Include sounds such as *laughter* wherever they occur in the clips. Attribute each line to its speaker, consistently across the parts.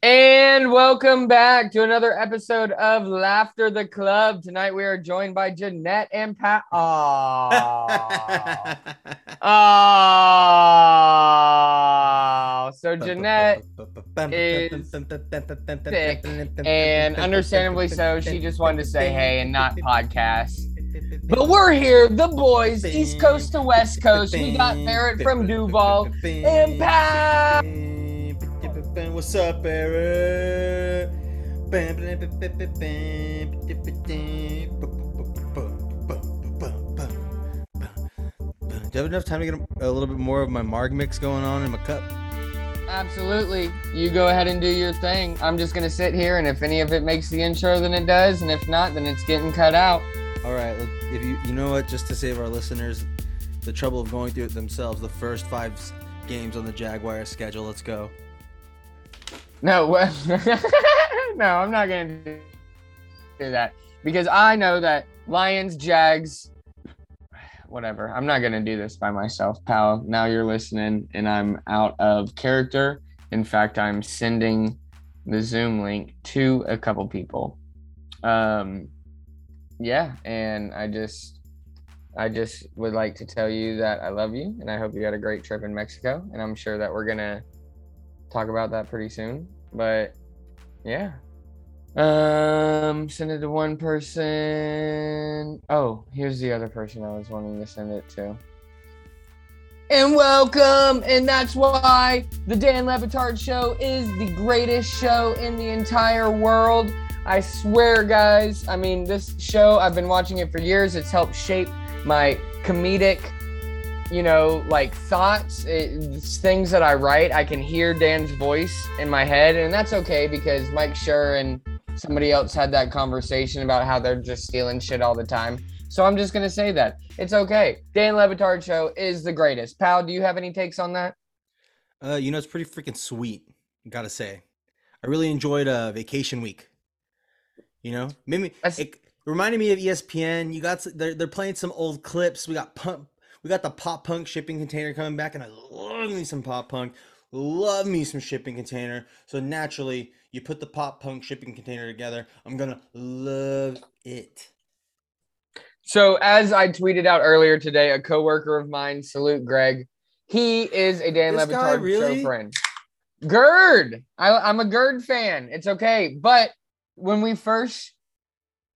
Speaker 1: And welcome back to another episode of Laughter the Club. Tonight we are joined by Jeanette and Pat. Aww. Aww. So Jeanette is sick, and understandably so, she just wanted to say hey and not podcast. But we're here, the boys, East Coast to West Coast. We got Barrett from Duval and Pat.
Speaker 2: What's up, Eric? Do you have enough time to get a little bit more of my Marg mix going on in my cup?
Speaker 1: Absolutely. You go ahead and do your thing. I'm just gonna sit here, and if any of it makes the intro, then it does, and if not, then it's getting cut out.
Speaker 2: All right, look, if you you know what, just to save our listeners the trouble of going through it themselves, the first five games on the Jaguar schedule. Let's go.
Speaker 1: No, *laughs* no, I'm not gonna do do that because I know that Lions, Jags, whatever. I'm not gonna do this by myself, pal. Now you're listening, and I'm out of character. In fact, I'm sending the Zoom link to a couple people. Um, yeah, and I just, I just would like to tell you that I love you, and I hope you had a great trip in Mexico, and I'm sure that we're gonna talk about that pretty soon. But yeah. Um send it to one person. Oh, here's the other person I was wanting to send it to. And welcome, and that's why the Dan Le Batard show is the greatest show in the entire world. I swear, guys. I mean, this show, I've been watching it for years. It's helped shape my comedic you know, like thoughts, it, it's things that I write, I can hear Dan's voice in my head, and that's okay because Mike Schur and somebody else had that conversation about how they're just stealing shit all the time. So I'm just gonna say that it's okay. Dan Le Batard show is the greatest. Pal, do you have any takes on that?
Speaker 2: Uh, you know, it's pretty freaking sweet. Gotta say, I really enjoyed uh, vacation week. You know, maybe it reminded me of ESPN. You got they're they're playing some old clips. We got pump. We got the pop punk shipping container coming back, and I love me some pop punk. Love me some shipping container. So naturally, you put the pop punk shipping container together. I'm gonna love it.
Speaker 1: So as I tweeted out earlier today, a coworker of mine, salute Greg. He is a Dan
Speaker 2: This Le
Speaker 1: Batard
Speaker 2: really?
Speaker 1: show friend. Gerd, I, I'm a Gerd fan. It's okay, but when we first,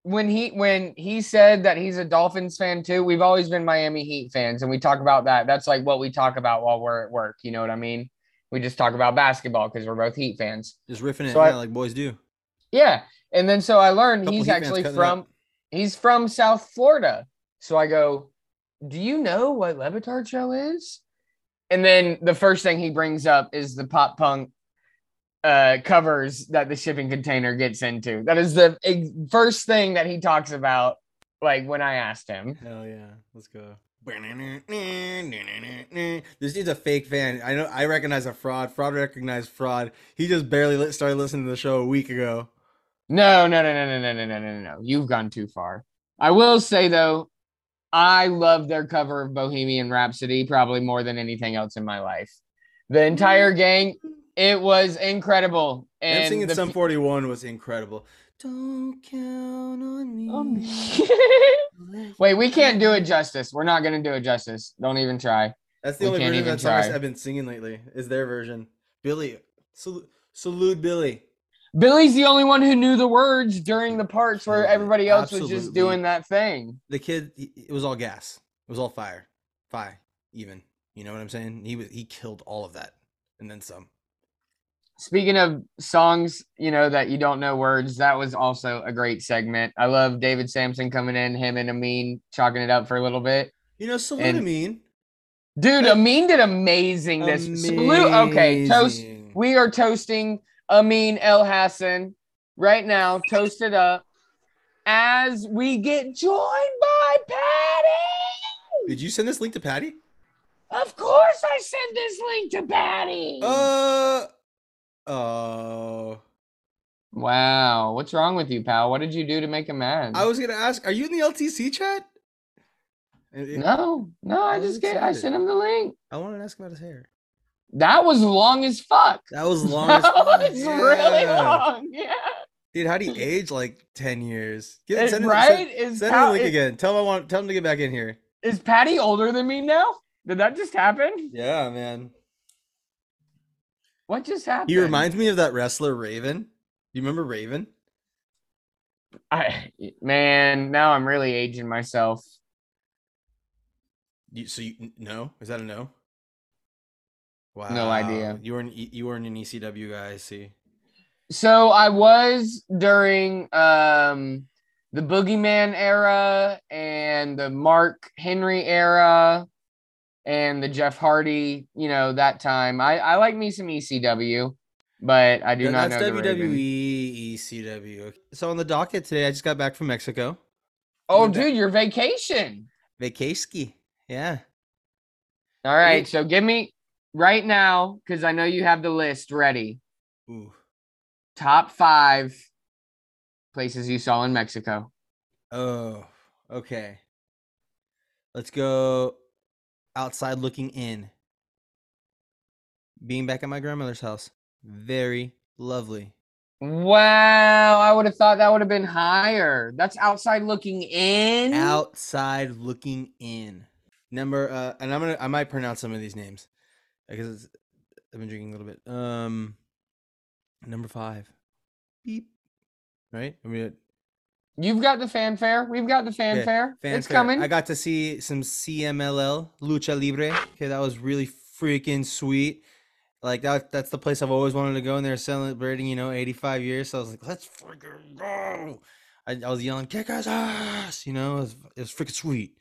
Speaker 1: when he when he said that he's a Dolphins fan too, we've always been Miami Heat fans, and we talk about that. That's like what we talk about while we're at work. You know what I mean? We just talk about basketball because we're both Heat fans.
Speaker 2: Just riffing it,
Speaker 1: So I-
Speaker 2: yeah, like boys do.
Speaker 1: Yeah. And then so I learned he's
Speaker 2: Heat
Speaker 1: actually from he's from South Florida. So I go, Do you know what Le Batard show is? And then the first thing he brings up is the pop punk uh covers that the shipping container gets into. That is the first thing that he talks about like when I asked him.
Speaker 2: Hell yeah, let's go. This dude's a fake fan. I know. I recognize a fraud. Fraud recognized fraud. He just barely started listening to the show a week ago.
Speaker 1: No, no, no, no, no, no, no, no, no, no. You've gone too far. I will say though, I love their cover of Bohemian Rhapsody probably more than anything else in my life. The entire gang, it was incredible.
Speaker 2: And,
Speaker 1: And
Speaker 2: singing
Speaker 1: the
Speaker 2: Sum
Speaker 1: pe-
Speaker 2: 41 was incredible. Don't count on me.
Speaker 1: Um, *laughs* Wait, we can't do it justice. We're not gonna do it justice. Don't even try.
Speaker 2: That's the
Speaker 1: we
Speaker 2: only
Speaker 1: can't
Speaker 2: version of
Speaker 1: even
Speaker 2: that song I-
Speaker 1: try.
Speaker 2: I've been singing lately. Is their version. Billy, salute, salute Billy.
Speaker 1: Billy's the only one who knew the words during the parts where everybody else was just doing that thing.
Speaker 2: The kid, it was all gas. It was all fire, fire, even. You know what I'm saying? He was he killed all of that, and then some.
Speaker 1: Speaking of songs, you know, that you don't know words, that was also a great segment. I love David Samson coming in, him and Amin chalking it up for a little bit.
Speaker 2: You know, salute
Speaker 1: And-
Speaker 2: Amin.
Speaker 1: Dude, Amin did amazing this. Salute. Okay, toast. We are toasting Amin Elhassan right now. Toast it up as we get joined by Patty.
Speaker 2: Did you send this link to Patty?
Speaker 1: Of course, I sent this link to Patty.
Speaker 2: Uh oh.
Speaker 1: wow, what's wrong with you, pal? What did you do to make him mad?
Speaker 2: I was gonna ask, are you in the LTC chat? Eh,
Speaker 1: no, no, I
Speaker 2: I
Speaker 1: just get. I sent him the link.
Speaker 2: I wanted to ask about his hair.
Speaker 1: That was long as fuck.
Speaker 2: That was *laughs* long as
Speaker 1: That
Speaker 2: fuck.
Speaker 1: was really long. Yeah.
Speaker 2: Dude, how do you age like ten years? Give,
Speaker 1: It-
Speaker 2: send him-
Speaker 1: right?
Speaker 2: Send,
Speaker 1: Is,
Speaker 2: send him the link
Speaker 1: is,
Speaker 2: again. Tell him I want. Tell him to get back in here.
Speaker 1: is Patty older than me now? Did that just happen?
Speaker 2: Yeah, man.
Speaker 1: What just happened?
Speaker 2: He reminds me of that wrestler Raven. Do you remember Raven?
Speaker 1: I man, now I'm really aging myself.
Speaker 2: You, so you no? Is that a no? Wow.
Speaker 1: No idea.
Speaker 2: You weren't E- you weren't an ECW guy. I see.
Speaker 1: So I was during um the Boogeyman era and the Mark Henry era and the Jeff Hardy, you know, that time. I, I like me some ECW, but I do
Speaker 2: Yeah,
Speaker 1: not
Speaker 2: that's
Speaker 1: know Raven.
Speaker 2: WWE ECW. So on the docket today, I just got back from Mexico.
Speaker 1: Oh,
Speaker 2: Went back-
Speaker 1: dude, your vacation.
Speaker 2: Vacaski. Yeah.
Speaker 1: All right,
Speaker 2: Ooh.
Speaker 1: so give me right now because I know you have the list ready.
Speaker 2: Ooh.
Speaker 1: Top five places you saw in Mexico.
Speaker 2: Oh. Okay. Let's go outside looking in. Being back at my grandmother's house. Very lovely.
Speaker 1: Wow, I would have thought that would have been higher. That's outside looking in.
Speaker 2: outside looking in. Number uh and I'm gonna I might pronounce some of these names because it's, I've been drinking a little bit. Um number five. Beep. Right? I mean
Speaker 1: You've got the fanfare. We've got the fanfare. It's
Speaker 2: fanfare.
Speaker 1: coming.
Speaker 2: I got to see some CMLL Lucha Libre. Okay, that was really freaking sweet. Like that that's the place I've always wanted to go and they're celebrating, you know, 85 years. So I was like, let's freaking go. I, I was yelling, kick ass, you know, it was, it was freaking sweet.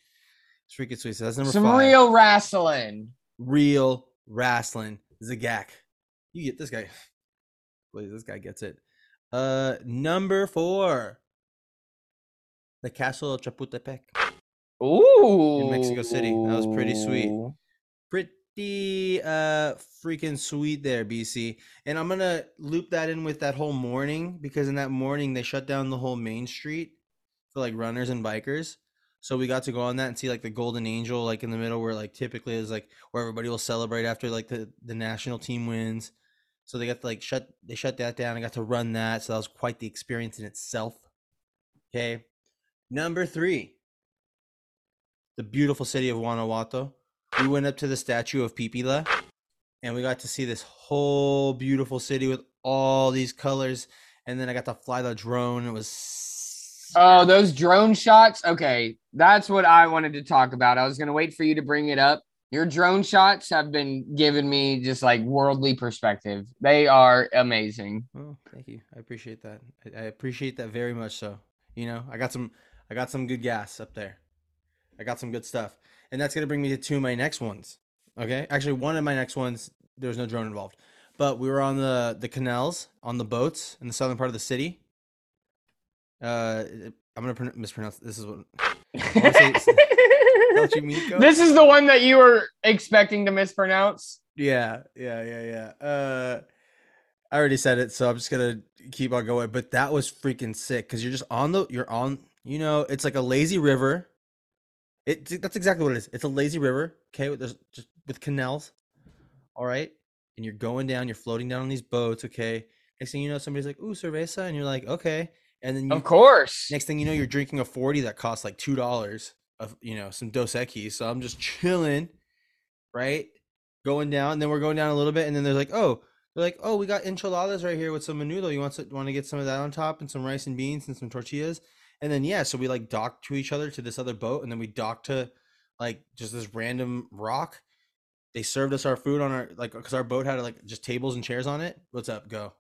Speaker 2: It's freaking sweet. So that's number
Speaker 1: Some
Speaker 2: five.
Speaker 1: real wrestling.
Speaker 2: real wrestling. Zagak. You get this guy. Please, this guy gets it. Uh number four. The Castle of Chapultepec.
Speaker 1: Ooh.
Speaker 2: In Mexico City. That was pretty sweet. Pretty uh freaking sweet there, BC. And I'm gonna loop that in with that whole morning because in that morning they shut down the whole main street for like runners and bikers. So we got to go on that and see like the Golden Angel, like in the middle, where like typically is like where everybody will celebrate after like the the national team wins. So they got to like shut they shut that down. I got to run that, so that was quite the experience in itself. Okay, number three, the beautiful city of Guanajuato. We went up to the statue of Pipila, and we got to see this whole beautiful city with all these colors. And then I got to fly the drone. It was
Speaker 1: Oh, those drone shots. Okay, that's what I wanted to talk about. I was gonna wait for you to bring it up. Your drone shots have been giving me just like worldly perspective. They are amazing.
Speaker 2: Oh, thank you. I appreciate that. I, I appreciate that very much. So, you know, I got some, I got some good gas up there. I got some good stuff, and that's gonna bring me to two of my next ones. Okay, actually, one of my next ones there was no drone involved, but we were on the the canals on the boats in the southern part of the city. Uh, I'm gonna pron- mispronounce. This is what wanna say Xochimilco? *laughs*
Speaker 1: this is the one that you were expecting to mispronounce.
Speaker 2: Yeah, yeah, yeah, yeah. Uh, I already said it, so I'm just gonna keep on going. But that was freaking sick because you're just on the, you're on, you know, it's like a lazy river. It that's exactly what it is. It's a lazy river, okay, with there's just with canals, all right, and you're going down, you're floating down on these boats, okay. Next thing you know, somebody's like, "Ooh, cerveza," and you're like, "Okay," and then you,
Speaker 1: Of course.
Speaker 2: Next thing you know, you're drinking a 40 that costs like two dollars of you know some Dos Equis. So I'm just chilling, right? Going down, then we're going down a little bit, and then they're like, oh, they're like, oh, we got enchiladas right here with some menudo. You want to want to get some of that on top and some rice and beans and some tortillas, and then yeah, so we like docked to each other to this other boat, and then we docked to like just this random rock. They served us our food on our like because our boat had like just tables and chairs on it. What's up? Go.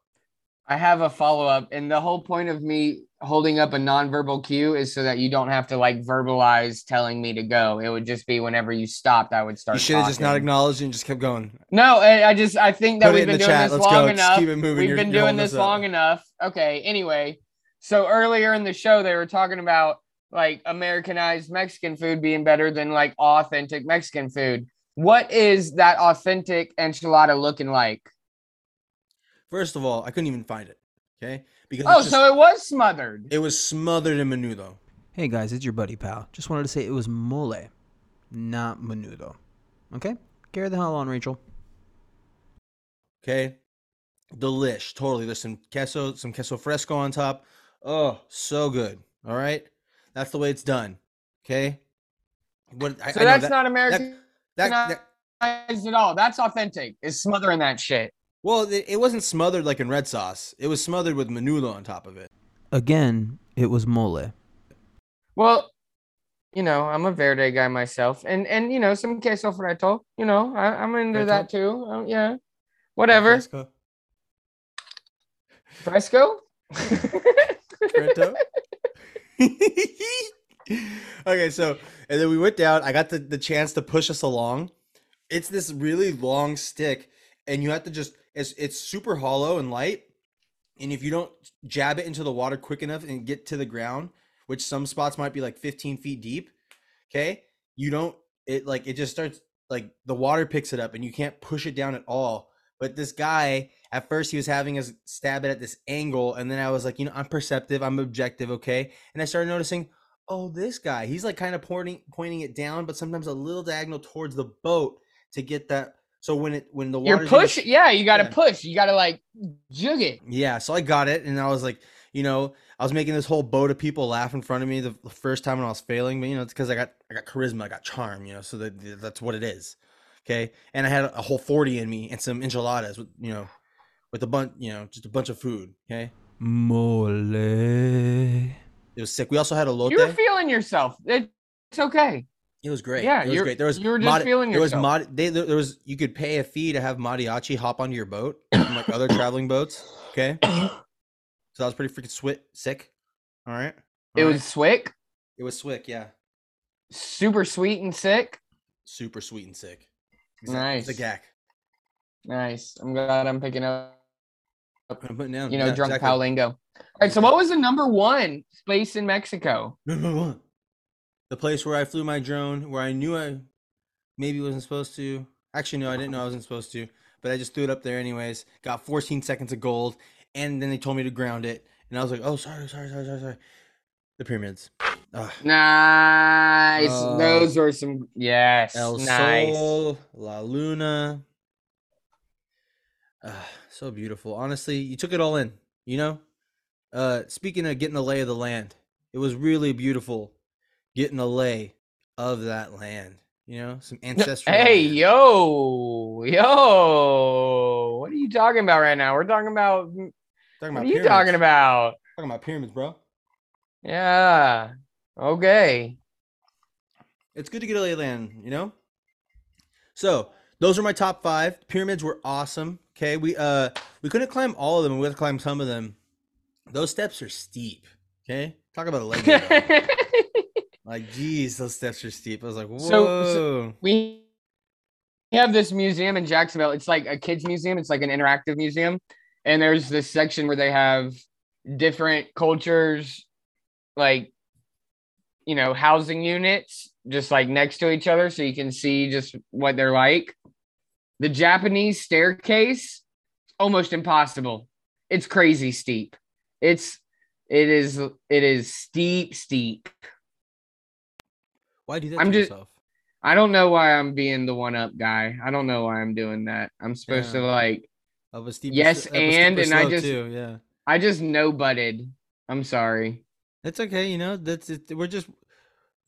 Speaker 1: I have a follow up, and the whole point of me holding up a nonverbal cue is so that you don't have to like verbalize telling me to go. It would just be whenever you stopped, I would start.
Speaker 2: You should have just not acknowledged and just kept going.
Speaker 1: No, I I just I think that
Speaker 2: Put
Speaker 1: we've been doing
Speaker 2: chat.
Speaker 1: this
Speaker 2: Let's
Speaker 1: long
Speaker 2: go.
Speaker 1: Enough.
Speaker 2: keep it moving.
Speaker 1: We've
Speaker 2: You're-
Speaker 1: been
Speaker 2: you're
Speaker 1: doing this
Speaker 2: up.
Speaker 1: long enough. Okay. Anyway, so earlier in the show they were talking about like Americanized Mexican food being better than like authentic Mexican food. What is that authentic enchilada looking like?
Speaker 2: First of all, I couldn't even find it. Okay, because
Speaker 1: Oh,
Speaker 2: just-
Speaker 1: so it was smothered.
Speaker 2: it was smothered in menudo.
Speaker 3: Hey guys, it's your buddy pal. Just wanted to say it was mole, not menudo. Okay? Carry the hell on, Rachel.
Speaker 2: Okay, delish, totally. There's some queso, some queso fresco on top. Oh, so good. All right, that's the way it's done. Okay. What? I,
Speaker 1: So
Speaker 2: I know
Speaker 1: that's
Speaker 2: that-
Speaker 1: not American
Speaker 2: that, that
Speaker 1: at all. That's authentic. Is smothering that shit.
Speaker 2: well, it, it wasn't smothered like in red sauce. It was smothered with menudo on top of it.
Speaker 3: Again, it was mole.
Speaker 1: Well, you know, I'm a verde guy myself, and and you know some queso fretto. You know, I, I'm into
Speaker 2: Fretto?
Speaker 1: that too. Uh, yeah, whatever.
Speaker 2: Fresco.
Speaker 1: Fresco. *laughs* *laughs*
Speaker 2: Okay, so and then we went down. I got the, the chance to push us along. It's this really long stick, and you have to just it's it's super hollow and light. And if you don't jab it into the water quick enough and get to the ground, which some spots might be like 15 feet deep, okay, you don't it like it just starts like the water picks it up and you can't push it down at all. But this guy, at first, he was having us stab it at this angle, and then I was like, you know, I'm perceptive, I'm objective, okay. And I started noticing, oh, this guy, he's like kind of pointing pointing it down, but sometimes a little diagonal towards the boat to get that. So when it when the
Speaker 1: You're
Speaker 2: water's gonna.
Speaker 1: Yeah, you got to
Speaker 2: yeah.
Speaker 1: push. You got to like jug it.
Speaker 2: yeah, so I got it, and I was like, you know, I was making this whole boat of people laugh in front of me the, the first time when I was failing, but you know, it's because I got I got charisma, I got charm, you know, so that that's what it is. Okay, and I had a whole forty in me and some enchiladas with you know, with a bunch, you know, just a bunch of food. Okay,
Speaker 3: Mole.
Speaker 2: it was sick. We also had elote.
Speaker 1: You were feeling yourself. It- It's okay.
Speaker 2: It was great.
Speaker 1: Yeah,
Speaker 2: it was
Speaker 1: you're-
Speaker 2: great. There was
Speaker 1: you were just
Speaker 2: mod-
Speaker 1: feeling
Speaker 2: there was
Speaker 1: yourself.
Speaker 2: mod they, there there was you could pay a fee to have mariachi hop onto your boat from like other traveling boats. Okay, *coughs* so that was pretty freaking swi sick. All right,
Speaker 1: It
Speaker 2: All
Speaker 1: was
Speaker 2: right.
Speaker 1: swick,
Speaker 2: it was swick. Yeah,
Speaker 1: super sweet and sick.
Speaker 2: super sweet and sick.
Speaker 1: Nice.
Speaker 2: It's a gack.
Speaker 1: Nice. I'm glad I'm picking up.
Speaker 2: I'm putting down.
Speaker 1: You know,
Speaker 2: yeah,
Speaker 1: drunk
Speaker 2: exactly.
Speaker 1: lingo. All right. So, what was the number one place in Mexico?
Speaker 2: Number one. The place where I flew my drone, where I knew I maybe wasn't supposed to. Actually, no, I didn't know I wasn't supposed to, but I just threw it up there anyways. Got 14 seconds of gold, and then they told me to ground it, and I was like, "Oh, sorry, sorry, sorry, sorry, sorry." The pyramids. Ah,
Speaker 1: Nice.
Speaker 2: Uh,
Speaker 1: Those were some. Yes.
Speaker 2: El
Speaker 1: nice.
Speaker 2: Sol, La Luna. Ah, so beautiful. Honestly, you took it all in. You know. Uh, speaking of getting the lay of the land, it was really beautiful getting a lay of that land. You know, some ancestral.
Speaker 1: Hey,
Speaker 2: land.
Speaker 1: yo, yo. What are you talking about right now? We're talking about.
Speaker 2: Talking about What
Speaker 1: are
Speaker 2: about
Speaker 1: you talking about?
Speaker 2: Talking about pyramids, bro.
Speaker 1: Yeah. Okay.
Speaker 2: It's good to get a lay land. You know. So those are my top five. Pyramids were awesome. Okay, we uh we couldn't climb all of them. We had to climb some of them. Those steps are steep. Okay, talk about a leg. *laughs* Like, geez, those steps are steep. I was like, whoa.
Speaker 1: So- so- we have this museum in Jacksonville. It's like a kids museum. It's like an interactive museum, and there's this section where they have different cultures, like you know, housing units, just like next to each other, so you can see just what they're like. The Japanese staircase, almost impossible. It's crazy steep. It's it is it is steep, steep.
Speaker 2: Why do that
Speaker 1: I'm just-
Speaker 2: yourself?
Speaker 1: I don't know why I'm being the one up guy. I don't know why I'm doing that. I'm supposed to like
Speaker 2: Of a steep.
Speaker 1: Yes, and- and I just-
Speaker 2: too. Yeah,
Speaker 1: I just no butted. I'm sorry.
Speaker 2: That's okay. You know, that's it. We're just,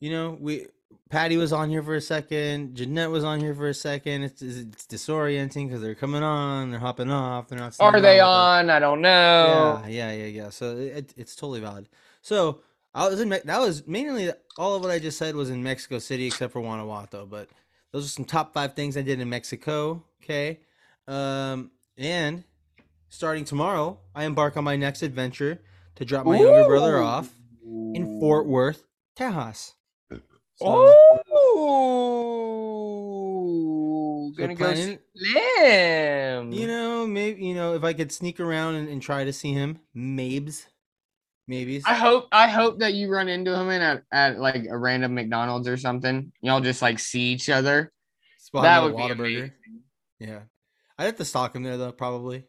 Speaker 2: you know, we. Patty was on here for a second. Jeanette was on here for a second. It's it's disorienting because they're coming on, they're hopping off, they're not.
Speaker 1: Are they on? I don't know.
Speaker 2: Yeah, yeah, yeah, yeah. So it, it's totally valid. So I was in Me- that was mainly all of what I just said was in Mexico City, except for Guanajuato. But those are some top five things I did in Mexico. Okay, um, and starting tomorrow, I embark on my next adventure to drop my younger brother off in Fort Worth, Tejas. So,
Speaker 1: Oh,
Speaker 2: so
Speaker 1: gonna go slim.
Speaker 2: you know, maybe you know if I could sneak around and, and try to see him, mabes, maybe.
Speaker 1: I hope I hope that you run into him in at, at like a random McDonald's or something. Y'all just like see each other. that would be amazing.
Speaker 2: Yeah, I'd have to stalk him there though, probably.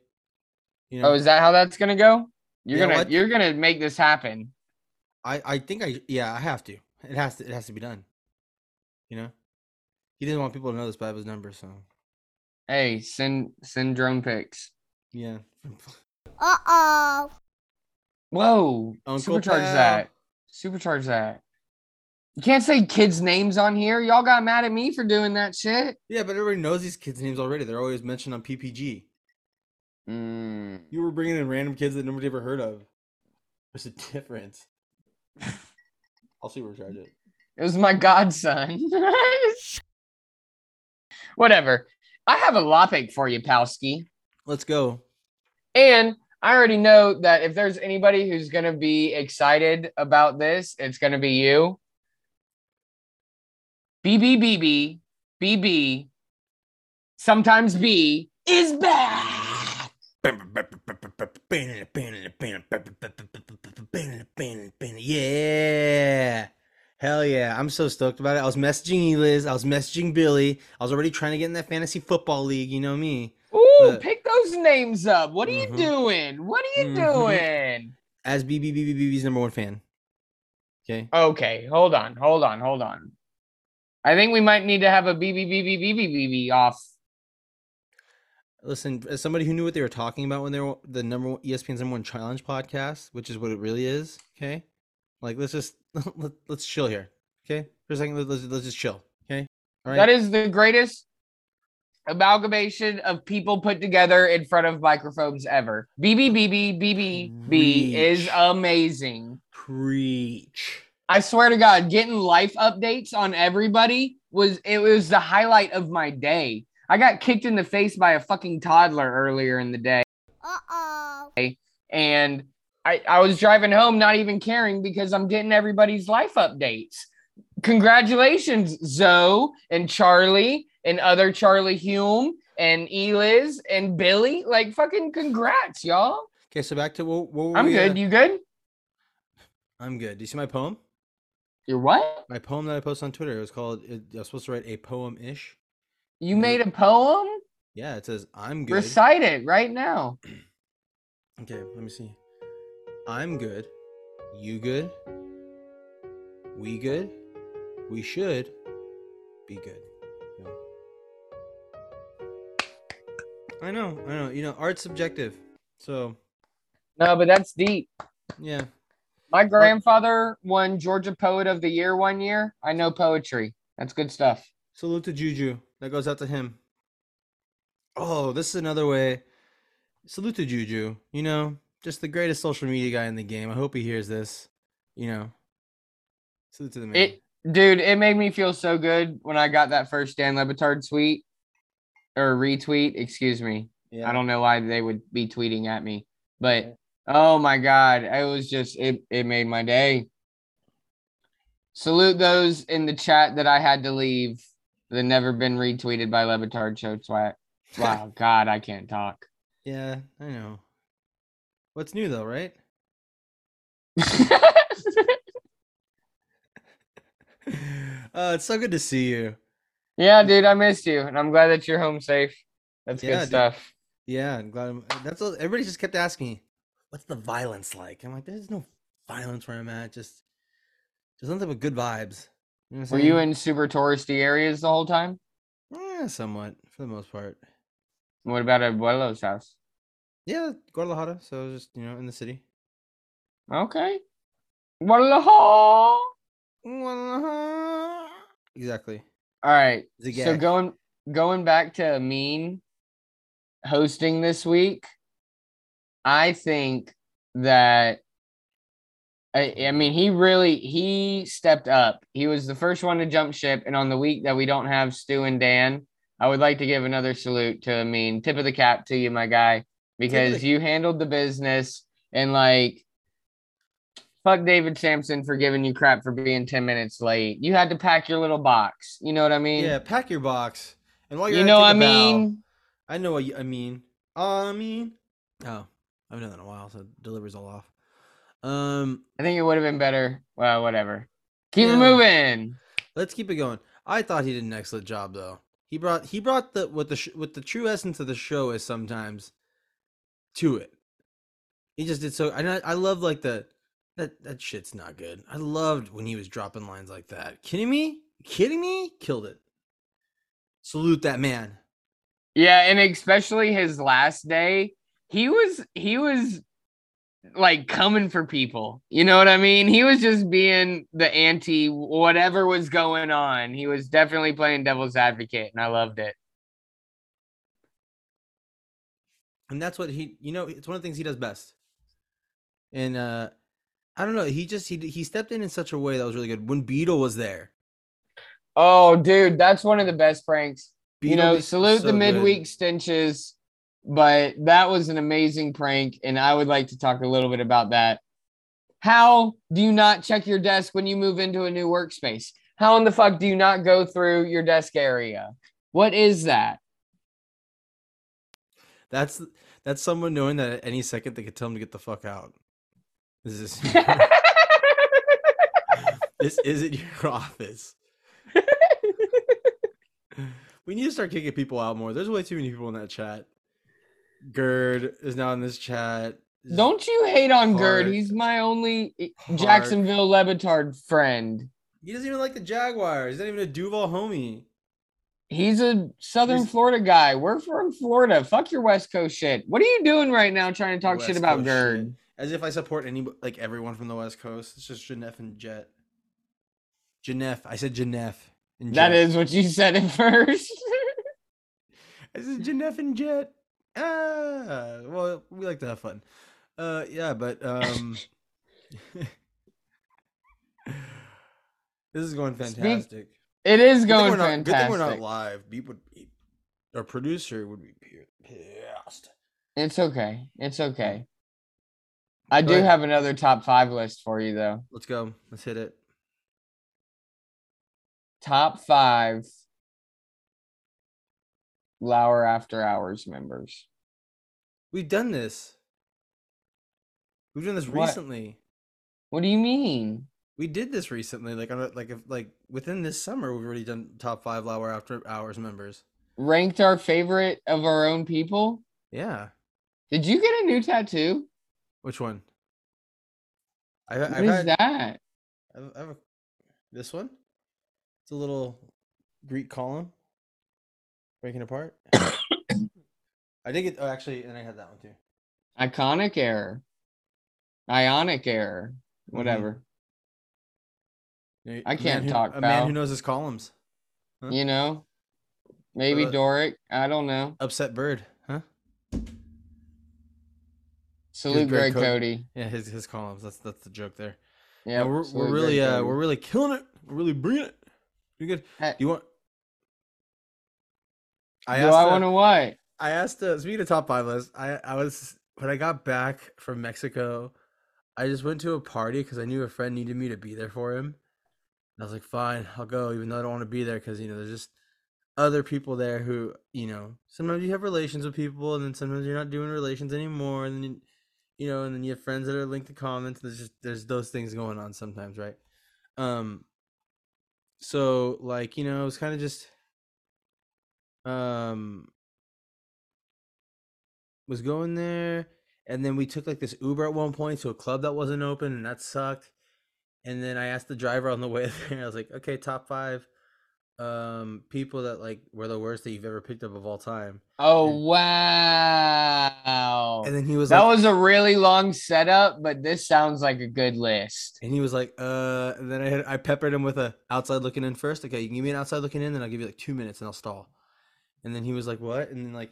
Speaker 2: You know,
Speaker 1: Oh, is that how that's gonna go? You're
Speaker 2: Yeah,
Speaker 1: gonna
Speaker 2: what?
Speaker 1: you're gonna make this happen.
Speaker 2: I I think I yeah I have to. It has to it has to be done. You know, he didn't want people to know this, but I have his number, so
Speaker 1: Hey, send send drone pics.
Speaker 2: Yeah.
Speaker 4: Uh oh.
Speaker 1: Whoa!
Speaker 2: Uncle
Speaker 1: supercharge
Speaker 2: Pal.
Speaker 1: that. Supercharge that. You can't say kids' names on here. Y'all got mad at me for doing that shit.
Speaker 2: Yeah, but everybody knows these kids' names already. They're always mentioned on PPG.
Speaker 1: Mm.
Speaker 2: You were bringing in random kids that nobody ever heard of. There's a difference. *laughs* I'll supercharge it.
Speaker 1: It was my godson. *laughs* Whatever. I have a lopic for you, Palski.
Speaker 2: Let's go.
Speaker 1: And I already know that if there's anybody who's going to be excited about this, it's going to be you. BBBB, BB, sometimes B is back.
Speaker 2: Yeah. Hell yeah. I'm so stoked about it. I was messaging Eliz. I was messaging Billy. I was already trying to get in that fantasy football league. You know me.
Speaker 1: Ooh,
Speaker 2: But-
Speaker 1: pick those names up. What are you
Speaker 2: Mhm.
Speaker 1: doing? What are you
Speaker 2: Mhm.
Speaker 1: doing?
Speaker 2: As BBBBB's number one fan. Okay.
Speaker 1: Okay, hold on, hold on, hold on. I think we might need to have a BBBBBBBB off.
Speaker 2: Listen, as somebody who knew what they were talking about when they were the number one ESPN's number one challenge podcast, which is what it really is. Okay. Like, let's just *laughs* let, let's chill here. Okay. For a second, let- let's let's just chill. Okay. All right.
Speaker 1: That is the greatest amalgamation of people put together in front of microphones ever. BBBBBBB is amazing.
Speaker 2: preach.
Speaker 1: I swear to God, getting life updates on everybody was it was the highlight of my day. I got kicked in the face by a fucking toddler earlier in the day.
Speaker 4: Uh oh.
Speaker 1: and I, I was driving home not even caring because I'm getting everybody's life updates. Congratulations, Zoe and Charlie and other Charlie Hume and Eliz and Billy. Like fucking congrats, y'all.
Speaker 2: Okay, so back to what, what were
Speaker 1: I'm
Speaker 2: we,
Speaker 1: good.
Speaker 2: uh,
Speaker 1: You good?
Speaker 2: I'm good. Do you see my poem?
Speaker 1: You're what?
Speaker 2: My poem that I posted on Twitter. It was called. It, I was supposed to write a poem ish.
Speaker 1: You made a poem?
Speaker 2: Yeah, it says I'm good.
Speaker 1: Recite it right now. *clears throat*
Speaker 2: Okay, let me see. I'm good. You good? We good? We should be good. Yeah. I know, I know. You know, art's subjective. So,
Speaker 1: No, but that's deep.
Speaker 2: yeah.
Speaker 1: My grandfather won Georgia Poet of the Year one year. I know poetry. That's good stuff.
Speaker 2: Salute to Juju. That goes out to him. Oh, this is another way. Salute to Juju. You know, just the greatest social media guy in the game. I hope he hears this. You know, salute to the man.
Speaker 1: It, dude, it made me feel so good when I got that first Dan Le Batard tweet or retweet. Excuse me.
Speaker 2: yeah.
Speaker 1: I don't know why they would be tweeting at me, but oh my god, it was just it. It made my day. Salute those in the chat that I had to leave that never been retweeted by Le Batard Show Twat. *laughs* Wow, God, I can't talk.
Speaker 2: Yeah, I know. What's new though, right? *laughs* uh, it's so good to see you.
Speaker 1: yeah, dude, I missed you, and I'm glad that you're home safe. That's
Speaker 2: Yeah,
Speaker 1: good
Speaker 2: dude.
Speaker 1: stuff.
Speaker 2: Yeah, I'm glad. I'm, that's all, everybody just kept asking me, "What's the violence like?" I'm like, "There's no violence where I'm at. Just, just nothing but good vibes." You know
Speaker 1: Were you in super touristy areas the whole time?
Speaker 2: Yeah, somewhat for the most part.
Speaker 1: What about Abuelo's house?
Speaker 2: Yeah, Guadalajara. So just you know in the city.
Speaker 1: Okay. Guadalajara.
Speaker 2: Guadalajara. Exactly.
Speaker 1: All right. So going going back to Amin hosting this week, I think that I, I mean he really he stepped up. He was the first one to jump ship, and on the week that we don't have Stu and Dan, I would like to give another salute to. I mean, Tip of the cap to you, my guy, because you handled the business and like fuck David Samson for giving you crap for being 10 minutes late. You had to pack your little box. You know what I mean?
Speaker 2: Yeah, pack your box. And while you're
Speaker 1: you know what I
Speaker 2: a bow.
Speaker 1: mean?
Speaker 2: I know what you, I mean. I mean. Oh, I haven't done that in a while, so delivery's all off. Um,
Speaker 1: I think it would have been better. Well, whatever. Keep
Speaker 2: Yeah.
Speaker 1: moving.
Speaker 2: let's keep it going. I thought he did an excellent job, though. He brought he brought the what the sh- what the true essence of the show is sometimes to it. He just did so. I I love like the that that shit's not good. I loved when he was dropping lines like that. Kidding me? Kidding me? Killed it. Salute that man.
Speaker 1: Yeah, and especially his last day, he was he was like coming for people. You know what I mean? He was just being the anti whatever was going on. He was definitely playing devil's advocate, and I loved it.
Speaker 2: and that's what he you know it's one of the things he does best and uh i don't know he just he he stepped in in such a way that was really good when beetle was there
Speaker 1: Oh, dude, that's one of the best pranks. you know, salute
Speaker 2: so
Speaker 1: the
Speaker 2: good.
Speaker 1: midweek stenches, but that was an amazing prank, and I would like to talk a little bit about that. How do you not check your desk when you move into a new workspace? How in the fuck do you not go through your desk area? What is that?
Speaker 2: that's that's someone knowing that at any second they could tell him to get the fuck out this is *laughs* *laughs* this isn't your office *laughs* we need to start kicking people out more there's way too many people in that chat gerd is now in this chat
Speaker 1: Don't you hate on Gerd? He's my only Jacksonville Le Batard friend.
Speaker 2: he doesn't even like the jaguars he's not even a duval homie
Speaker 1: He's a Southern
Speaker 2: He's-
Speaker 1: Florida guy. We're from Florida. Fuck your West Coast shit. What are you doing right now trying to talk shit about
Speaker 2: Coast
Speaker 1: Gerd?
Speaker 2: shit. As if I support any like everyone from the West Coast. It's just Janef and Jet. Janef. I said Janef. And
Speaker 1: That is what you said at *laughs* first.
Speaker 2: I said Janef and Jet. Ah, well, we like to have fun. Uh, yeah, but um, *laughs* this is going fantastic.
Speaker 1: it is going
Speaker 2: not-
Speaker 1: fantastic.
Speaker 2: Good thing we're not live. Beep would be, our producer would be pi- pissed.
Speaker 1: It's okay. It's okay. I
Speaker 2: Go
Speaker 1: do
Speaker 2: ahead.
Speaker 1: have another top five list for you though.
Speaker 2: Let's go. Let's hit it.
Speaker 1: Top five Lauer After Hours members.
Speaker 2: We've done this. We've done this
Speaker 1: What?
Speaker 2: recently.
Speaker 1: What do you mean?
Speaker 2: We did this recently, like on a, like if like within this summer, we've already done top five Lauer After Hours members.
Speaker 1: Ranked our favorite of our own people?
Speaker 2: Yeah,
Speaker 1: Did you get a new tattoo?
Speaker 2: which one? I,
Speaker 1: What
Speaker 2: I've
Speaker 1: is
Speaker 2: had
Speaker 1: that?
Speaker 2: I've, I have a, this one. It's a little Greek column breaking apart. *coughs* I did get. Oh, actually, and I had that one too.
Speaker 1: Iconic error. Ionic error.
Speaker 2: Mm-hmm.
Speaker 1: Whatever.
Speaker 2: A-
Speaker 1: I
Speaker 2: a man
Speaker 1: can't
Speaker 2: who-
Speaker 1: talk,
Speaker 2: A man who knows his columns. Huh?
Speaker 1: You know? Maybe
Speaker 2: Uh,
Speaker 1: Doric. I don't know.
Speaker 2: Upset bird, huh?
Speaker 1: Salute
Speaker 2: Greg
Speaker 1: Greg
Speaker 2: Cody.
Speaker 1: Cody.
Speaker 2: Yeah, his his columns. That's that's the joke there.
Speaker 1: Yeah,
Speaker 2: Yeah, we're we're really uh we're really killing it. We're really bringing it. You good?
Speaker 1: Hey.
Speaker 2: Do you want? I
Speaker 1: Do
Speaker 2: asked.
Speaker 1: I want to what?
Speaker 2: I asked. Uh, speaking of top five list, I I was when I got back from Mexico, I just went to a party because I knew a friend needed me to be there for him. And I was like, fine, I'll go, even though I don't want to be there because you know there's just other people there who you know sometimes you have relations with people and then sometimes you're not doing relations anymore and then you, you know and then you have friends that are linked to comments there's just there's those things going on sometimes right um so like you know it was kind of just um was going there and then we took like this uber at one point to a club that wasn't open and that sucked and then i asked the driver on the way *laughs* there i was like okay top five um people that like were the worst that you've ever picked up of all time
Speaker 1: Oh
Speaker 2: and-
Speaker 1: wow.
Speaker 2: and then he was like
Speaker 1: that
Speaker 2: like
Speaker 1: was a really long setup, but this sounds like a good list.
Speaker 2: and he was like uh and then i had i peppered him with a outside looking in first okay you can give me an outside looking in then i'll give you like two minutes and i'll stall and then he was like what and then like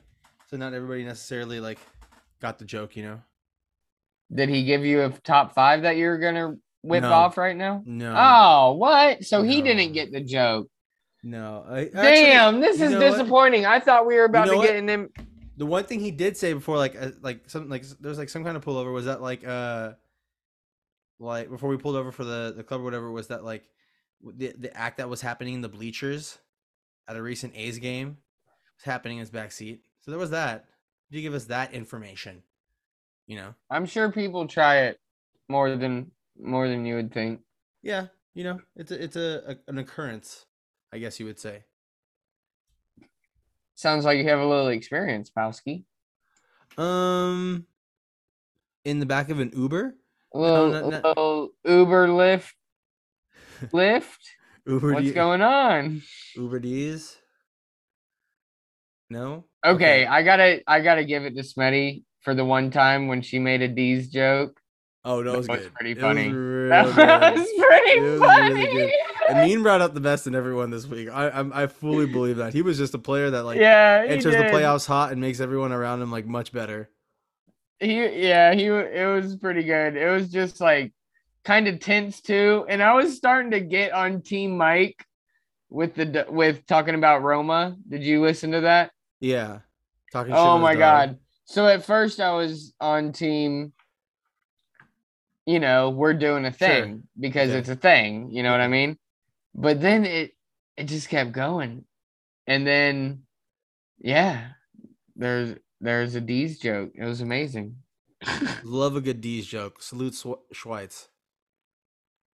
Speaker 2: so not everybody necessarily like got the joke you know
Speaker 1: Did he give you a top five that you're gonna whip
Speaker 2: No.
Speaker 1: off right now?
Speaker 2: no
Speaker 1: Oh, what? So he didn't get the joke.
Speaker 2: no I, actually,
Speaker 1: Damn, this is
Speaker 2: know what?
Speaker 1: disappointing. I thought we were about
Speaker 2: know
Speaker 1: to get in him.
Speaker 2: the one thing he did say before like uh, like something like there's like some kind of pullover was that like uh like before we pulled over for the the club or whatever was that like the the act that was happening in the bleachers at a recent A's game happening in his back seat. So there was that. Did you give us that information? You know?
Speaker 1: I'm sure people try it more than more than you would think.
Speaker 2: Yeah, you know, it's a it's a, a an occurrence, I guess you would say.
Speaker 1: Sounds like you have a little experience, Powski.
Speaker 2: Um in the back of an Uber?
Speaker 1: A little,
Speaker 2: no,
Speaker 1: little Uber Lyft. Lyft. *laughs*
Speaker 2: Uber
Speaker 1: What's
Speaker 2: D-
Speaker 1: going on?
Speaker 2: Uber D's. No.
Speaker 1: Okay, I gotta I gotta give it to Smitty for the one time when she made a D's joke.
Speaker 2: Oh, was
Speaker 1: That was pretty funny.
Speaker 2: real
Speaker 1: That was pretty
Speaker 2: It was
Speaker 1: funny. *laughs*
Speaker 2: really good. Amin brought out the best in everyone this week. I I'm, I fully believe that he was just a player that like
Speaker 1: yeah,
Speaker 2: enters the playoffs hot and makes everyone around him like much better.
Speaker 1: He yeah, he it was pretty good. It was just like kind of tense too, and I was starting to get on Team Mike with the d- with talking about Roma. Did you listen to that?
Speaker 2: Yeah. Talking shit
Speaker 1: Oh my god. So at first I was on team you know, we're doing a
Speaker 2: Sure.
Speaker 1: thing because
Speaker 2: Okay.
Speaker 1: it's a thing, you know what I mean? But then it it just kept going. And then yeah, there's there's a D's joke. It was amazing. *laughs*
Speaker 2: Love a good D's joke. Salute Sw- Schweitz.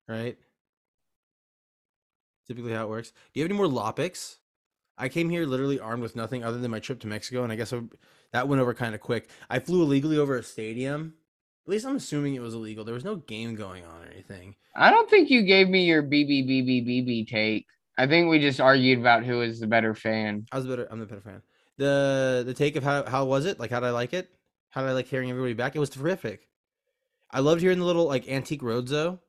Speaker 2: Right? Typically how it works. Do you have any more Lopics? I came here literally armed with nothing other than my trip to Mexico, and I guess I, that went over kind of quick. I flew illegally over a stadium. At least I'm assuming it was illegal. There was no game going on or anything.
Speaker 1: I don't think you gave me your BBBBBB take. I think we just argued about who is the better fan.
Speaker 2: I was better. I'm the better fan. The the take of how how was it? Like how did I like it? How did I like hearing everybody back? It was terrific. I loved hearing the little like antique road zoo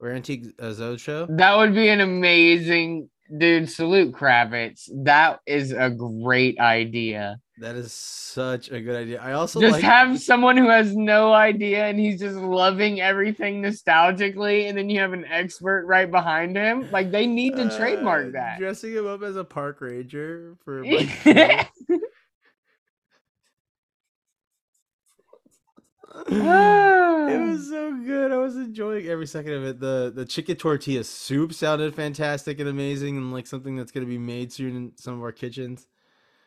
Speaker 2: or antique uh, show.
Speaker 1: That would be an amazing dude. Salute Kravitz. That is a great idea.
Speaker 2: That is such a good idea. I also
Speaker 1: just
Speaker 2: like
Speaker 1: have someone who has no idea and he's just loving everything nostalgically, and then you have an expert right behind him. Like they need to
Speaker 2: uh,
Speaker 1: trademark that.
Speaker 2: Dressing him up as a park ranger for *laughs* Mike Trout. Ah. It was so good. I was enjoying every second of it. The the chicken tortilla soup sounded fantastic and amazing and like something that's gonna be made soon in some of our kitchens.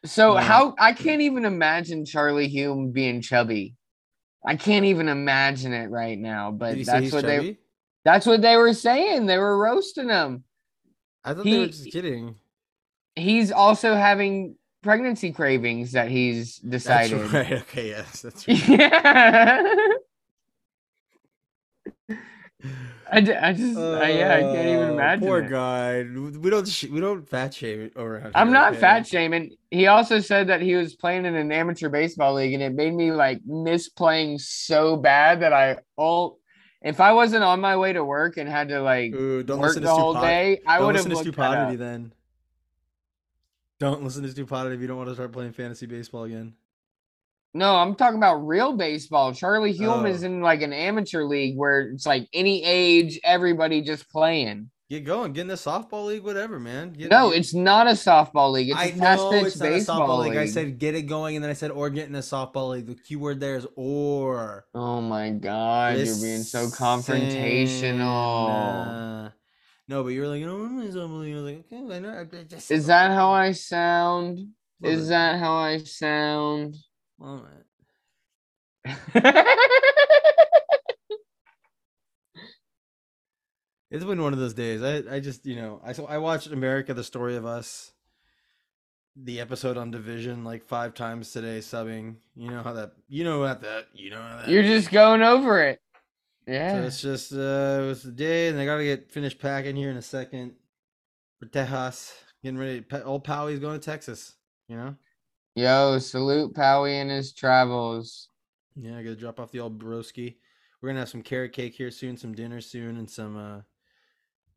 Speaker 1: so
Speaker 2: Yeah.
Speaker 1: how I can't even imagine Charlie Hume being chubby. I can't even imagine it right now, but that's what they that's what they were saying. They were roasting him.
Speaker 2: I thought they were just kidding.
Speaker 1: He's also having pregnancy cravings that he's
Speaker 2: That's
Speaker 1: decided.
Speaker 2: right. *laughs* Okay, yes, that's *laughs* right.
Speaker 1: Yeah. *laughs* I, ju- I just I, yeah I can't even
Speaker 2: Oh,
Speaker 1: imagine.
Speaker 2: Poor
Speaker 1: it.
Speaker 2: guy. We don't sh- we don't fat shame around.
Speaker 1: I'm
Speaker 2: here,
Speaker 1: not
Speaker 2: okay?
Speaker 1: fat shaming. He also said that he was playing in an amateur baseball league, and it made me like miss playing so bad that I all. If I wasn't on my way to work and had to like
Speaker 2: Ooh, don't
Speaker 1: work
Speaker 2: listen
Speaker 1: the
Speaker 2: to
Speaker 1: whole
Speaker 2: stupid.
Speaker 1: day, I would have
Speaker 2: listen to stupidity
Speaker 1: up.
Speaker 2: then. Don't listen to stupidity if you don't want to start playing fantasy baseball again.
Speaker 1: No, I'm talking about real baseball. Charlie Hume is
Speaker 2: Oh.
Speaker 1: in like an amateur league where it's like any age, everybody just playing.
Speaker 2: Get going. Get in the softball league, whatever, man. Get,
Speaker 1: No,
Speaker 2: get-
Speaker 1: it's not a softball league. It's a
Speaker 2: I
Speaker 1: fast
Speaker 2: know
Speaker 1: pitch
Speaker 2: it's a
Speaker 1: baseball
Speaker 2: softball
Speaker 1: league.
Speaker 2: league. I said get it going, and then I said or get in a softball league. The keyword there is or.
Speaker 1: Oh my god, you're being so confrontational.
Speaker 2: No, but you're like, you know, I'm in a softball league. I was like, okay, I know. I just
Speaker 1: Is that how I sound? Is
Speaker 2: bit.
Speaker 1: that how I sound?
Speaker 2: All right. It's been one of those days. I, I just, you know, I so I watched America: The Story of Us, the episode on Division, like five times today, subbing. You know how that, you know what that, you know how that.
Speaker 1: You're just going over it.
Speaker 2: So it's just, uh, it was the day, and I gotta get finished packing here in a second for Tejas. Getting ready. Pa- Old Powie's going to Texas. You know.
Speaker 1: Yo, salute Powie and his travels.
Speaker 2: Yeah, I gotta drop off the old broski. We're gonna have some carrot cake here soon, some dinner soon, and some. uh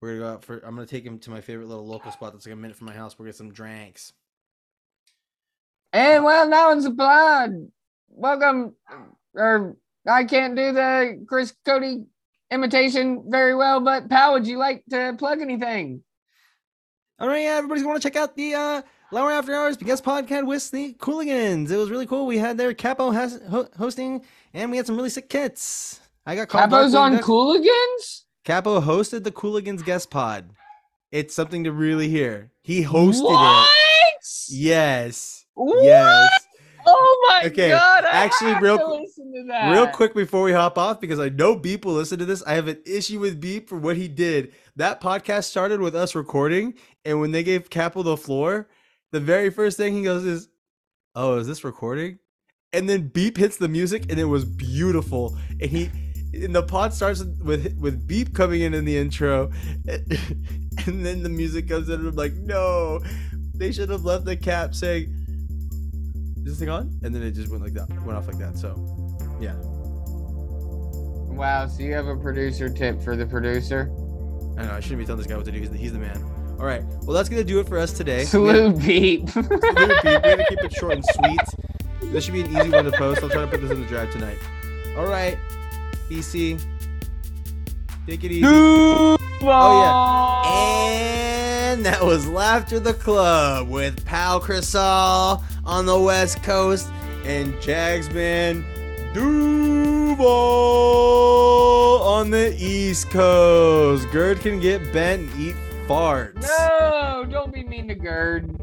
Speaker 2: We're gonna go out for. I'm gonna take him to my favorite little local spot that's like a minute from my house. We're gonna get some drinks.
Speaker 1: And well, now it's applied. Welcome. Or I can't do the Chris Cote imitation very well, but Pal, would you like to plug anything?
Speaker 2: All right, yeah, everybody's going to check out the uh, Lower After Hours guest podcast with the Cooligans. It was really cool. We had their Capo has, ho- hosting, and we had some really sick kits. I got called
Speaker 1: Capo's on Cooligans?
Speaker 2: Capo hosted the Cooligans guest pod. It's something to really hear. He hosted
Speaker 1: what?
Speaker 2: it. Yes.
Speaker 1: What?
Speaker 2: Yes.
Speaker 1: Oh my
Speaker 2: Okay,
Speaker 1: god! I
Speaker 2: actually,
Speaker 1: have
Speaker 2: real
Speaker 1: to listen to that.
Speaker 2: Real quick before we hop off, because I know Beep will listen to this. I have an issue with Beep for what he did. That podcast started with us recording, and when they gave Capo the floor, the very first thing he goes is, "Oh, is this recording?" And then Beep hits the music, and it was beautiful. And he, and the pod starts with with Beep coming in in the intro, *laughs* and then the music comes in, and I'm like, "No, they should have left the cap saying." Is this thing on? And then it just went like that, went off like that. So, yeah.
Speaker 1: Wow, so you have a producer tip for the producer?
Speaker 2: I know I shouldn't be telling this guy what to do. He's the, he's the man. All right. Well, that's gonna do it for us today.
Speaker 1: Salute beep. *laughs*
Speaker 2: Salute beep. We're gonna keep it short and sweet. This should be an easy one to post. I'll try to put this in the drive tonight. All right, EC. Take it easy. Oh, yeah. And that was Laughter the Club with Pal Chrisol on the West Coast and Jagsman Duval on the East Coast. Gerd can get bent and eat farts.
Speaker 1: No, don't be mean to Gerd.